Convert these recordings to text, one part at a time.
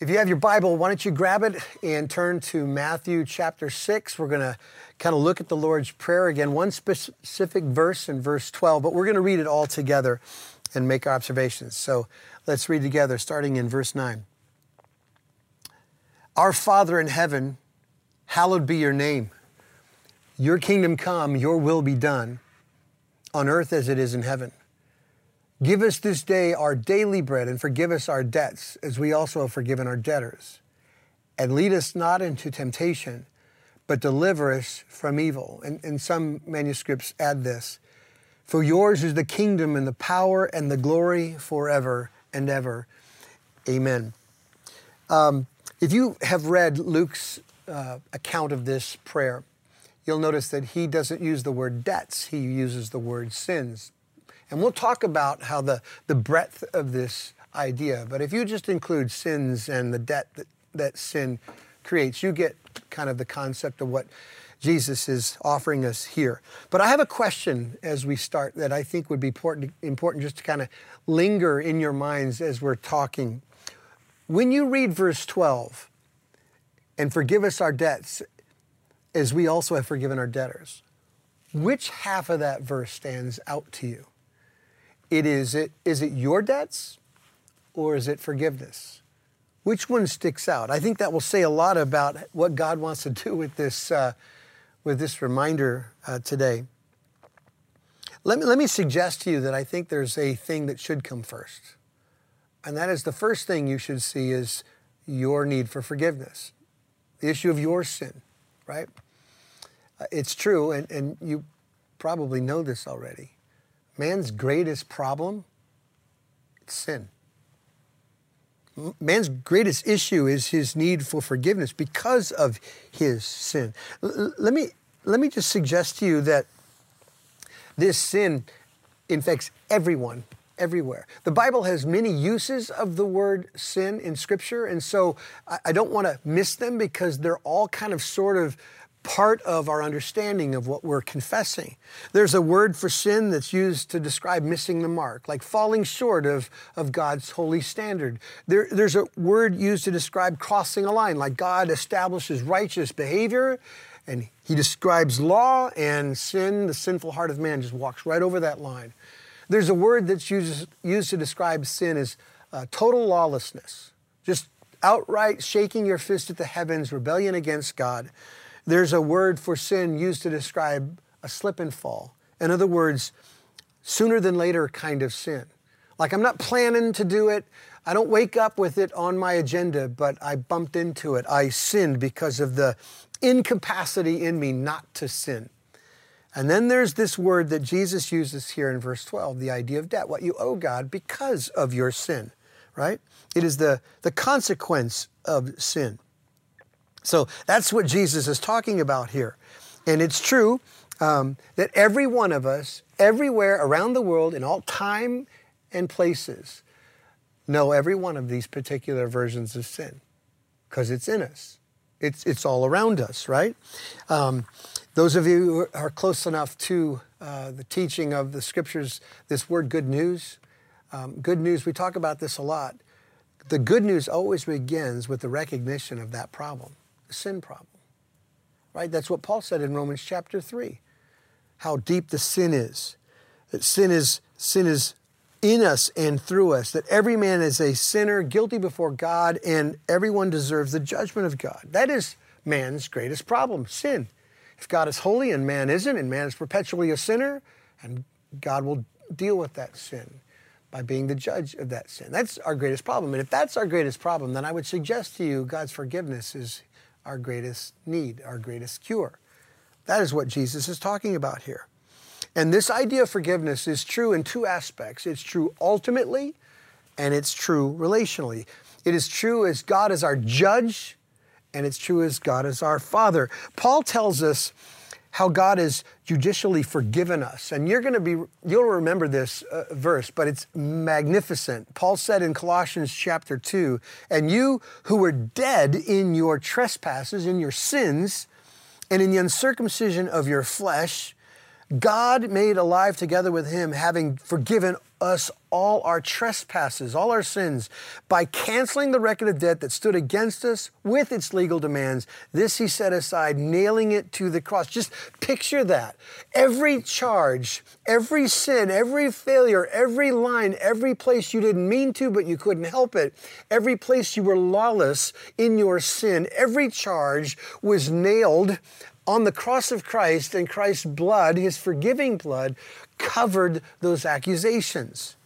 If you have your Bible, why don't you grab it and turn to Matthew chapter 6. We're going to kind of look at the Lord's Prayer again, one specific verse in verse 12, but we're going to read it all together and make our observations. So let's read together, starting in verse 9. Our Father in heaven, hallowed be your name. Your kingdom come, your will be done, on earth as it is in heaven. Give us this day our daily bread and forgive us our debts as we also have forgiven our debtors. And lead us not into temptation, but deliver us from evil. And, and some manuscripts add this For yours is the kingdom and the power and the glory forever and ever. Amen. Um, if you have read Luke's uh, account of this prayer, you'll notice that he doesn't use the word debts, he uses the word sins. And we'll talk about how the, the breadth of this idea, but if you just include sins and the debt that, that sin creates, you get kind of the concept of what Jesus is offering us here. But I have a question as we start that I think would be important, important just to kind of linger in your minds as we're talking. When you read verse 12, and forgive us our debts as we also have forgiven our debtors, which half of that verse stands out to you? It is it is it your debts or is it forgiveness? Which one sticks out? I think that will say a lot about what God wants to do with this uh, with this reminder uh, today. Let me, let me suggest to you that I think there's a thing that should come first. And that is the first thing you should see is your need for forgiveness, the issue of your sin, right? Uh, it's true, and, and you probably know this already. Man's greatest problem is sin. Man's greatest issue is his need for forgiveness because of his sin. L- let me let me just suggest to you that this sin infects everyone everywhere. The Bible has many uses of the word sin in Scripture, and so I, I don't want to miss them because they're all kind of sort of part of our understanding of what we're confessing. There's a word for sin that's used to describe missing the mark, like falling short of, of God's holy standard. There, there's a word used to describe crossing a line, like God establishes righteous behavior and he describes law and sin, the sinful heart of man just walks right over that line. There's a word that's used, used to describe sin as uh, total lawlessness, just outright shaking your fist at the heavens, rebellion against God. There's a word for sin used to describe a slip and fall. In other words, sooner than later kind of sin. Like I'm not planning to do it. I don't wake up with it on my agenda, but I bumped into it. I sinned because of the incapacity in me not to sin. And then there's this word that Jesus uses here in verse 12, the idea of debt, what you owe God because of your sin, right? It is the, the consequence of sin. So that's what Jesus is talking about here. And it's true um, that every one of us, everywhere around the world, in all time and places, know every one of these particular versions of sin because it's in us. It's, it's all around us, right? Um, those of you who are close enough to uh, the teaching of the scriptures, this word good news, um, good news, we talk about this a lot. The good news always begins with the recognition of that problem sin problem. Right? That's what Paul said in Romans chapter 3. How deep the sin is. That sin is sin is in us and through us. That every man is a sinner, guilty before God, and everyone deserves the judgment of God. That is man's greatest problem, sin. If God is holy and man isn't, and man is perpetually a sinner, and God will deal with that sin by being the judge of that sin. That's our greatest problem. And if that's our greatest problem, then I would suggest to you God's forgiveness is our greatest need, our greatest cure. That is what Jesus is talking about here. And this idea of forgiveness is true in two aspects it's true ultimately, and it's true relationally. It is true as God is our judge, and it's true as God is our Father. Paul tells us how God has judicially forgiven us. And you're going to be, you'll remember this uh, verse, but it's magnificent. Paul said in Colossians chapter 2, and you who were dead in your trespasses, in your sins, and in the uncircumcision of your flesh, God made alive together with him, having forgiven us all our trespasses, all our sins, by canceling the record of debt that stood against us with its legal demands. This he set aside, nailing it to the cross. Just picture that. Every charge, every sin, every failure, every line, every place you didn't mean to, but you couldn't help it, every place you were lawless in your sin, every charge was nailed on the cross of Christ, and Christ's blood, his forgiving blood, covered those accusations.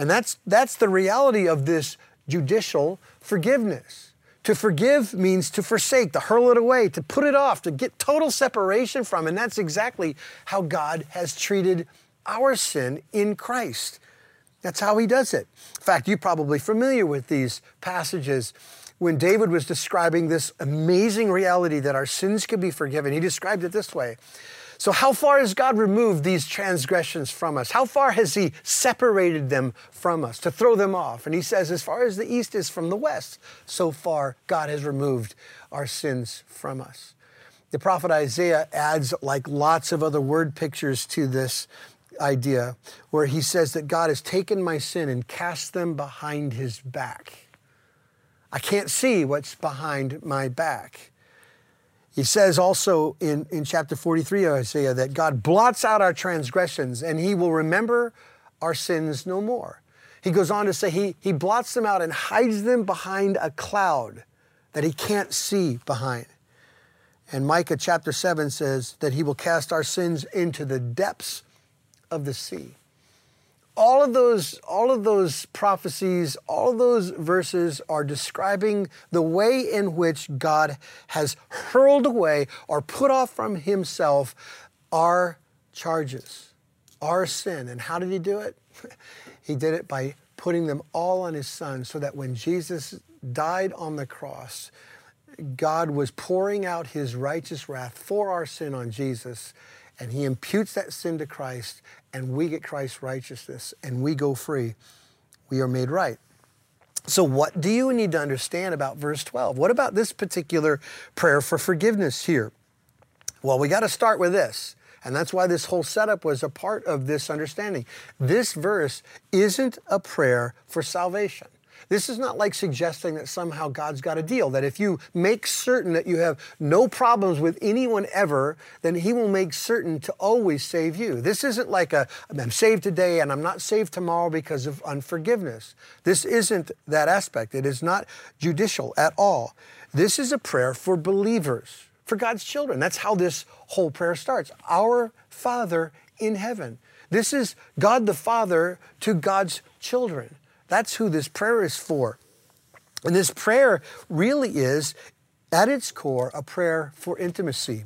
And that's, that's the reality of this judicial forgiveness. To forgive means to forsake, to hurl it away, to put it off, to get total separation from. And that's exactly how God has treated our sin in Christ. That's how he does it. In fact, you're probably familiar with these passages when David was describing this amazing reality that our sins could be forgiven, he described it this way. So, how far has God removed these transgressions from us? How far has He separated them from us to throw them off? And He says, as far as the east is from the west, so far God has removed our sins from us. The prophet Isaiah adds, like lots of other word pictures to this idea, where he says that God has taken my sin and cast them behind His back. I can't see what's behind my back. He says also in, in chapter 43 of Isaiah that God blots out our transgressions and he will remember our sins no more. He goes on to say he, he blots them out and hides them behind a cloud that he can't see behind. And Micah chapter 7 says that he will cast our sins into the depths of the sea all of those all of those prophecies all of those verses are describing the way in which god has hurled away or put off from himself our charges our sin. And how did he do it? He did it by putting them all on his son so that when jesus died on the cross god was pouring out his righteous wrath for our sin on jesus and he imputes that sin to Christ, and we get Christ's righteousness, and we go free. We are made right. So, what do you need to understand about verse 12? What about this particular prayer for forgiveness here? Well, we got to start with this. And that's why this whole setup was a part of this understanding. This verse isn't a prayer for salvation. This is not like suggesting that somehow God's got a deal, that if you make certain that you have no problems with anyone ever, then He will make certain to always save you. This isn't like a, I'm saved today and I'm not saved tomorrow because of unforgiveness. This isn't that aspect. It is not judicial at all. This is a prayer for believers, for God's children. That's how this whole prayer starts. Our Father in heaven. This is God the Father to God's children. That's who this prayer is for. And this prayer really is, at its core, a prayer for intimacy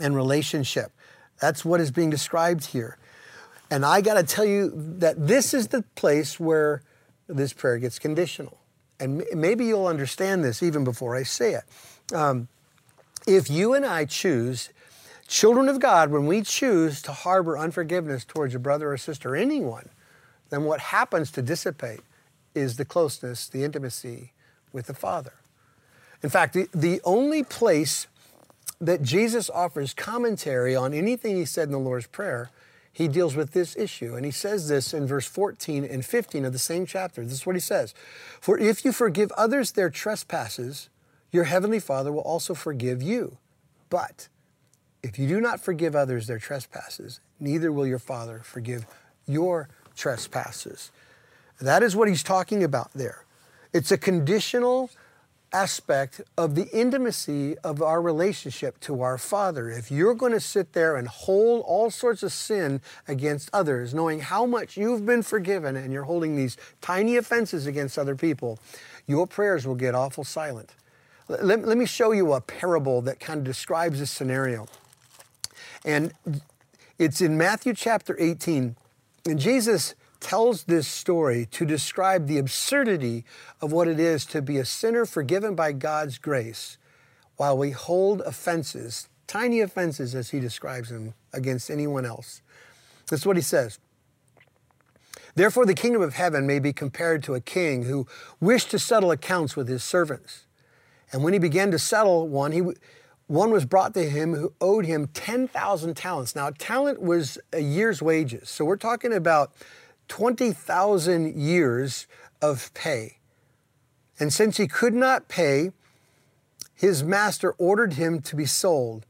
and relationship. That's what is being described here. And I got to tell you that this is the place where this prayer gets conditional. And maybe you'll understand this even before I say it. Um, if you and I choose, children of God, when we choose to harbor unforgiveness towards a brother or sister, anyone, then what happens to dissipate is the closeness, the intimacy with the Father. In fact, the, the only place that Jesus offers commentary on anything he said in the Lord's Prayer, he deals with this issue. And he says this in verse 14 and 15 of the same chapter. This is what he says For if you forgive others their trespasses, your heavenly Father will also forgive you. But if you do not forgive others their trespasses, neither will your Father forgive your trespasses. That is what he's talking about there. It's a conditional aspect of the intimacy of our relationship to our Father. If you're going to sit there and hold all sorts of sin against others, knowing how much you've been forgiven and you're holding these tiny offenses against other people, your prayers will get awful silent. Let, let me show you a parable that kind of describes this scenario. And it's in Matthew chapter 18. And Jesus tells this story to describe the absurdity of what it is to be a sinner forgiven by God's grace while we hold offenses, tiny offenses as he describes them, against anyone else. That's what he says. Therefore, the kingdom of heaven may be compared to a king who wished to settle accounts with his servants. And when he began to settle one, he, one was brought to him who owed him 10,000 talents. Now, talent was a year's wages. So we're talking about 20,000 years of pay. And since he could not pay, his master ordered him to be sold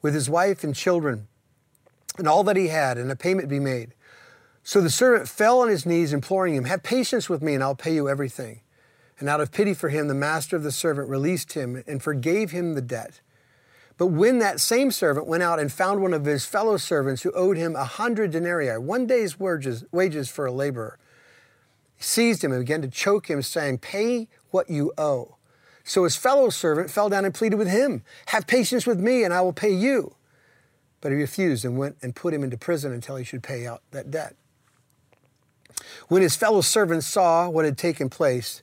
with his wife and children and all that he had, and a payment be made. So the servant fell on his knees, imploring him, Have patience with me, and I'll pay you everything. And out of pity for him, the master of the servant released him and forgave him the debt. But when that same servant went out and found one of his fellow servants who owed him a hundred denarii, one day's wages, for a laborer, he seized him and began to choke him, saying, Pay what you owe. So his fellow servant fell down and pleaded with him, Have patience with me, and I will pay you. But he refused and went and put him into prison until he should pay out that debt. When his fellow servants saw what had taken place,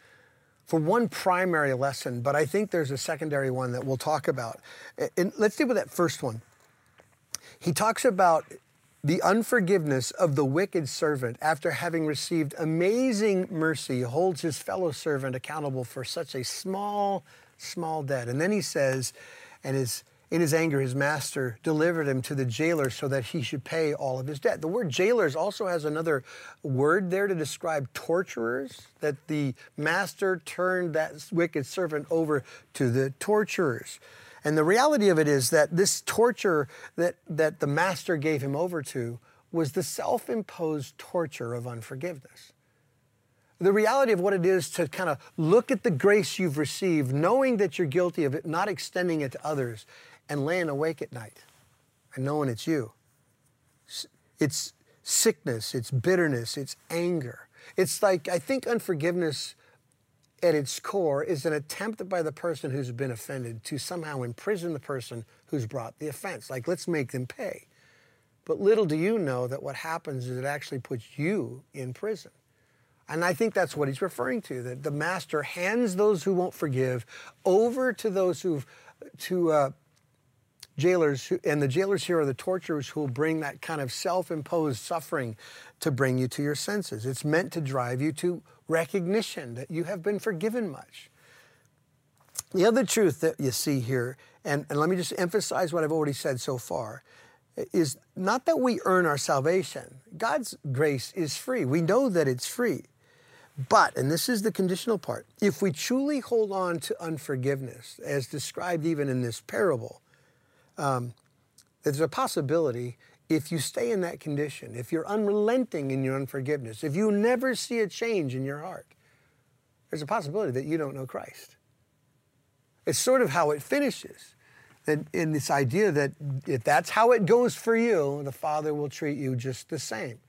for one primary lesson, but I think there's a secondary one that we'll talk about. And let's deal with that first one. He talks about the unforgiveness of the wicked servant after having received amazing mercy holds his fellow servant accountable for such a small small debt and then he says and his in his anger, his master delivered him to the jailer so that he should pay all of his debt. The word jailers also has another word there to describe torturers, that the master turned that wicked servant over to the torturers. And the reality of it is that this torture that, that the master gave him over to was the self imposed torture of unforgiveness the reality of what it is to kind of look at the grace you've received, knowing that you're guilty of it, not extending it to others, and laying awake at night and knowing it's you. It's sickness, it's bitterness, it's anger. It's like, I think unforgiveness at its core is an attempt by the person who's been offended to somehow imprison the person who's brought the offense. Like, let's make them pay. But little do you know that what happens is it actually puts you in prison. And I think that's what he's referring to that the master hands those who won't forgive over to those who've to uh, jailers, who, and the jailers here are the torturers who will bring that kind of self imposed suffering to bring you to your senses. It's meant to drive you to recognition that you have been forgiven much. The other truth that you see here, and, and let me just emphasize what I've already said so far, is not that we earn our salvation. God's grace is free. We know that it's free. But, and this is the conditional part, if we truly hold on to unforgiveness, as described even in this parable, um, there's a possibility if you stay in that condition, if you're unrelenting in your unforgiveness, if you never see a change in your heart, there's a possibility that you don't know Christ. It's sort of how it finishes. That in this idea that if that's how it goes for you, the Father will treat you just the same.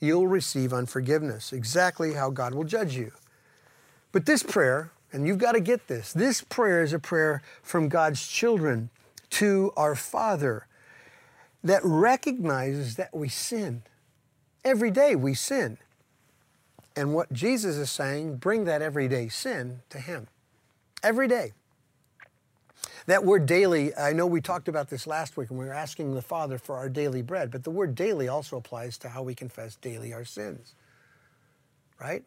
You'll receive unforgiveness, exactly how God will judge you. But this prayer, and you've got to get this, this prayer is a prayer from God's children to our Father that recognizes that we sin. Every day we sin. And what Jesus is saying, bring that everyday sin to Him. Every day. That word daily, I know we talked about this last week when we were asking the Father for our daily bread, but the word daily also applies to how we confess daily our sins. Right?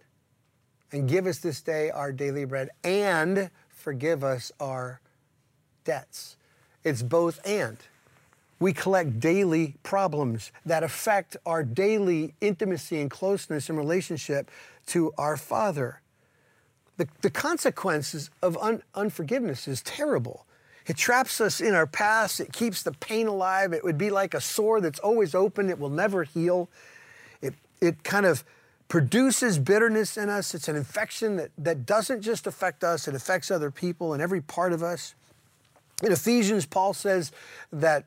And give us this day our daily bread and forgive us our debts. It's both and. We collect daily problems that affect our daily intimacy and closeness and relationship to our Father. The, the consequences of un, unforgiveness is terrible. It traps us in our past. It keeps the pain alive. It would be like a sore that's always open. It will never heal. It, it kind of produces bitterness in us. It's an infection that, that doesn't just affect us, it affects other people and every part of us. In Ephesians, Paul says that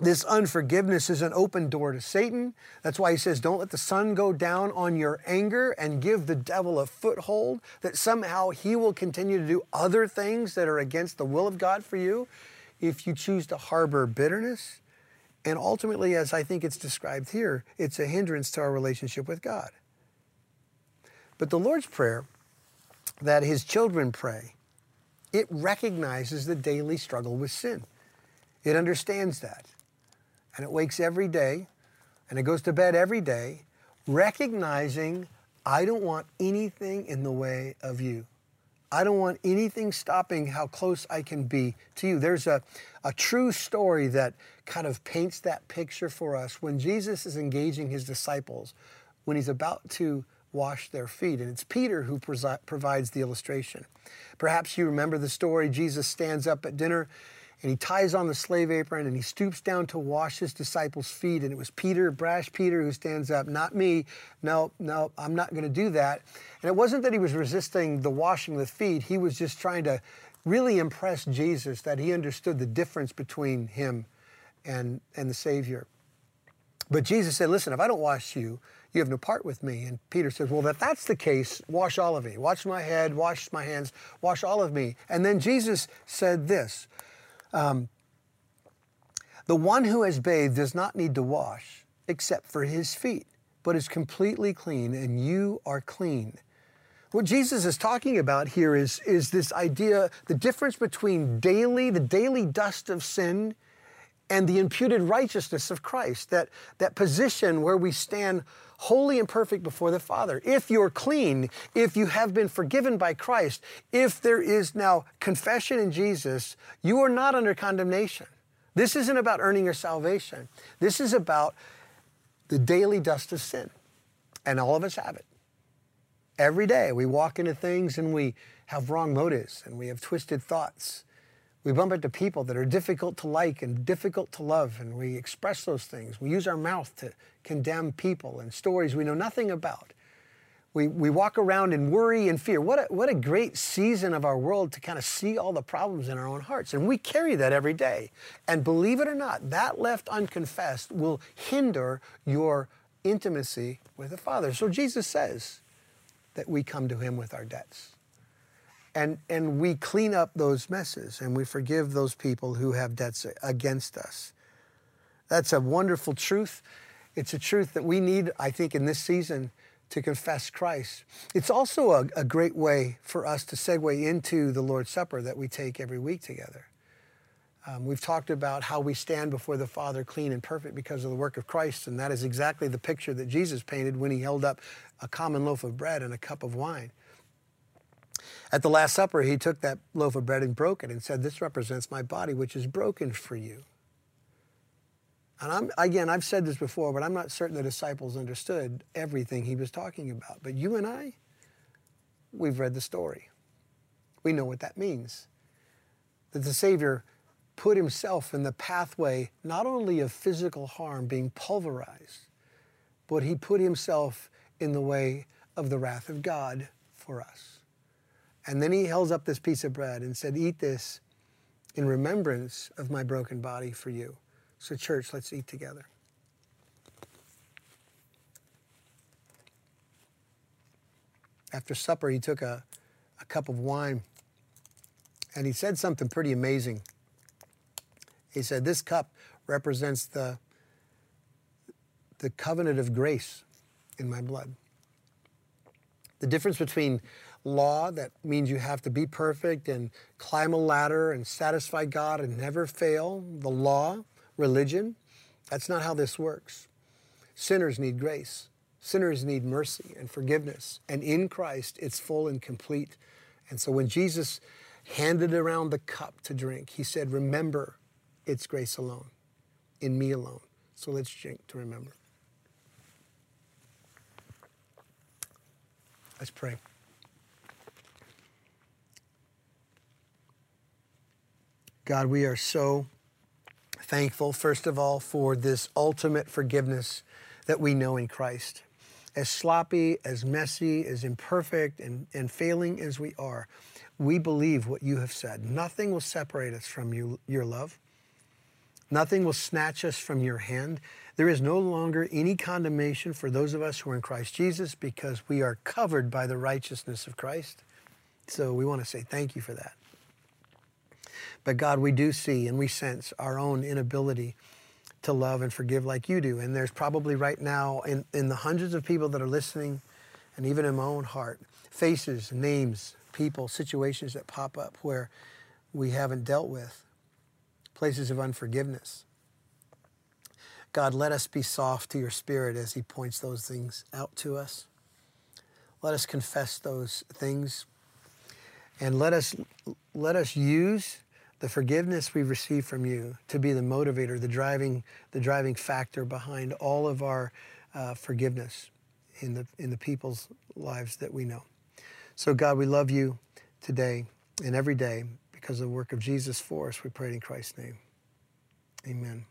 this unforgiveness is an open door to Satan. That's why he says, Don't let the sun go down on your anger and give the devil a foothold, that somehow he will continue to do other things that are against the will of God for you if you choose to harbor bitterness. And ultimately, as I think it's described here, it's a hindrance to our relationship with God. But the Lord's Prayer that his children pray, it recognizes the daily struggle with sin. It understands that. And it wakes every day and it goes to bed every day recognizing I don't want anything in the way of you. I don't want anything stopping how close I can be to you. There's a, a true story that kind of paints that picture for us when Jesus is engaging his disciples, when he's about to wash their feet. And it's Peter who provides the illustration. Perhaps you remember the story. Jesus stands up at dinner and he ties on the slave apron and he stoops down to wash his disciples' feet. And it was Peter, brash Peter, who stands up, not me. No, no, I'm not going to do that. And it wasn't that he was resisting the washing of the feet, he was just trying to really impress Jesus that he understood the difference between him and, and the Savior. But Jesus said, Listen, if I don't wash you, you have no part with me. And Peter says, Well, if that's the case, wash all of me. Wash my head, wash my hands, wash all of me. And then Jesus said this um, The one who has bathed does not need to wash except for his feet, but is completely clean, and you are clean. What Jesus is talking about here is, is this idea, the difference between daily, the daily dust of sin, and the imputed righteousness of Christ, that, that position where we stand holy and perfect before the Father. If you're clean, if you have been forgiven by Christ, if there is now confession in Jesus, you are not under condemnation. This isn't about earning your salvation. This is about the daily dust of sin. And all of us have it. Every day we walk into things and we have wrong motives and we have twisted thoughts we bump into people that are difficult to like and difficult to love, and we express those things. We use our mouth to condemn people and stories we know nothing about. We, we walk around in worry and fear. What a, what a great season of our world to kind of see all the problems in our own hearts. And we carry that every day. And believe it or not, that left unconfessed will hinder your intimacy with the Father. So Jesus says that we come to Him with our debts and, and we clean up those messes and we forgive those people who have debts against us. That's a wonderful truth. It's a truth that we need, I think, in this season to confess Christ. It's also a, a great way for us to segue into the Lord's Supper that we take every week together. Um, we've talked about how we stand before the Father clean and perfect because of the work of Christ, and that is exactly the picture that Jesus painted when he held up a common loaf of bread and a cup of wine. At the Last Supper, he took that loaf of bread and broke it and said, This represents my body, which is broken for you. And I'm, again, I've said this before, but I'm not certain the disciples understood everything he was talking about. But you and I, we've read the story. We know what that means. That the Savior put himself in the pathway not only of physical harm being pulverized, but he put himself in the way of the wrath of God for us. And then he held up this piece of bread and said, Eat this in remembrance of my broken body for you. So, church, let's eat together. After supper, he took a, a cup of wine and he said something pretty amazing. He said, This cup represents the, the covenant of grace in my blood. The difference between law that means you have to be perfect and climb a ladder and satisfy God and never fail. The law, religion, that's not how this works. Sinners need grace. Sinners need mercy and forgiveness. And in Christ, it's full and complete. And so when Jesus handed around the cup to drink, he said, Remember, it's grace alone, in me alone. So let's drink to remember. Let's pray. God, we are so thankful, first of all, for this ultimate forgiveness that we know in Christ. As sloppy, as messy, as imperfect, and, and failing as we are, we believe what you have said. Nothing will separate us from you, your love. Nothing will snatch us from your hand. There is no longer any condemnation for those of us who are in Christ Jesus because we are covered by the righteousness of Christ. So we want to say thank you for that. But God, we do see and we sense our own inability to love and forgive like you do. And there's probably right now, in, in the hundreds of people that are listening, and even in my own heart, faces, names, people, situations that pop up where we haven't dealt with, places of unforgiveness. God, let us be soft to your spirit as he points those things out to us. Let us confess those things and let us let us use the forgiveness we receive from you to be the motivator, the driving, the driving factor behind all of our uh, forgiveness in the, in the people's lives that we know. So, God, we love you today and every day because of the work of Jesus for us. We pray in Christ's name. Amen.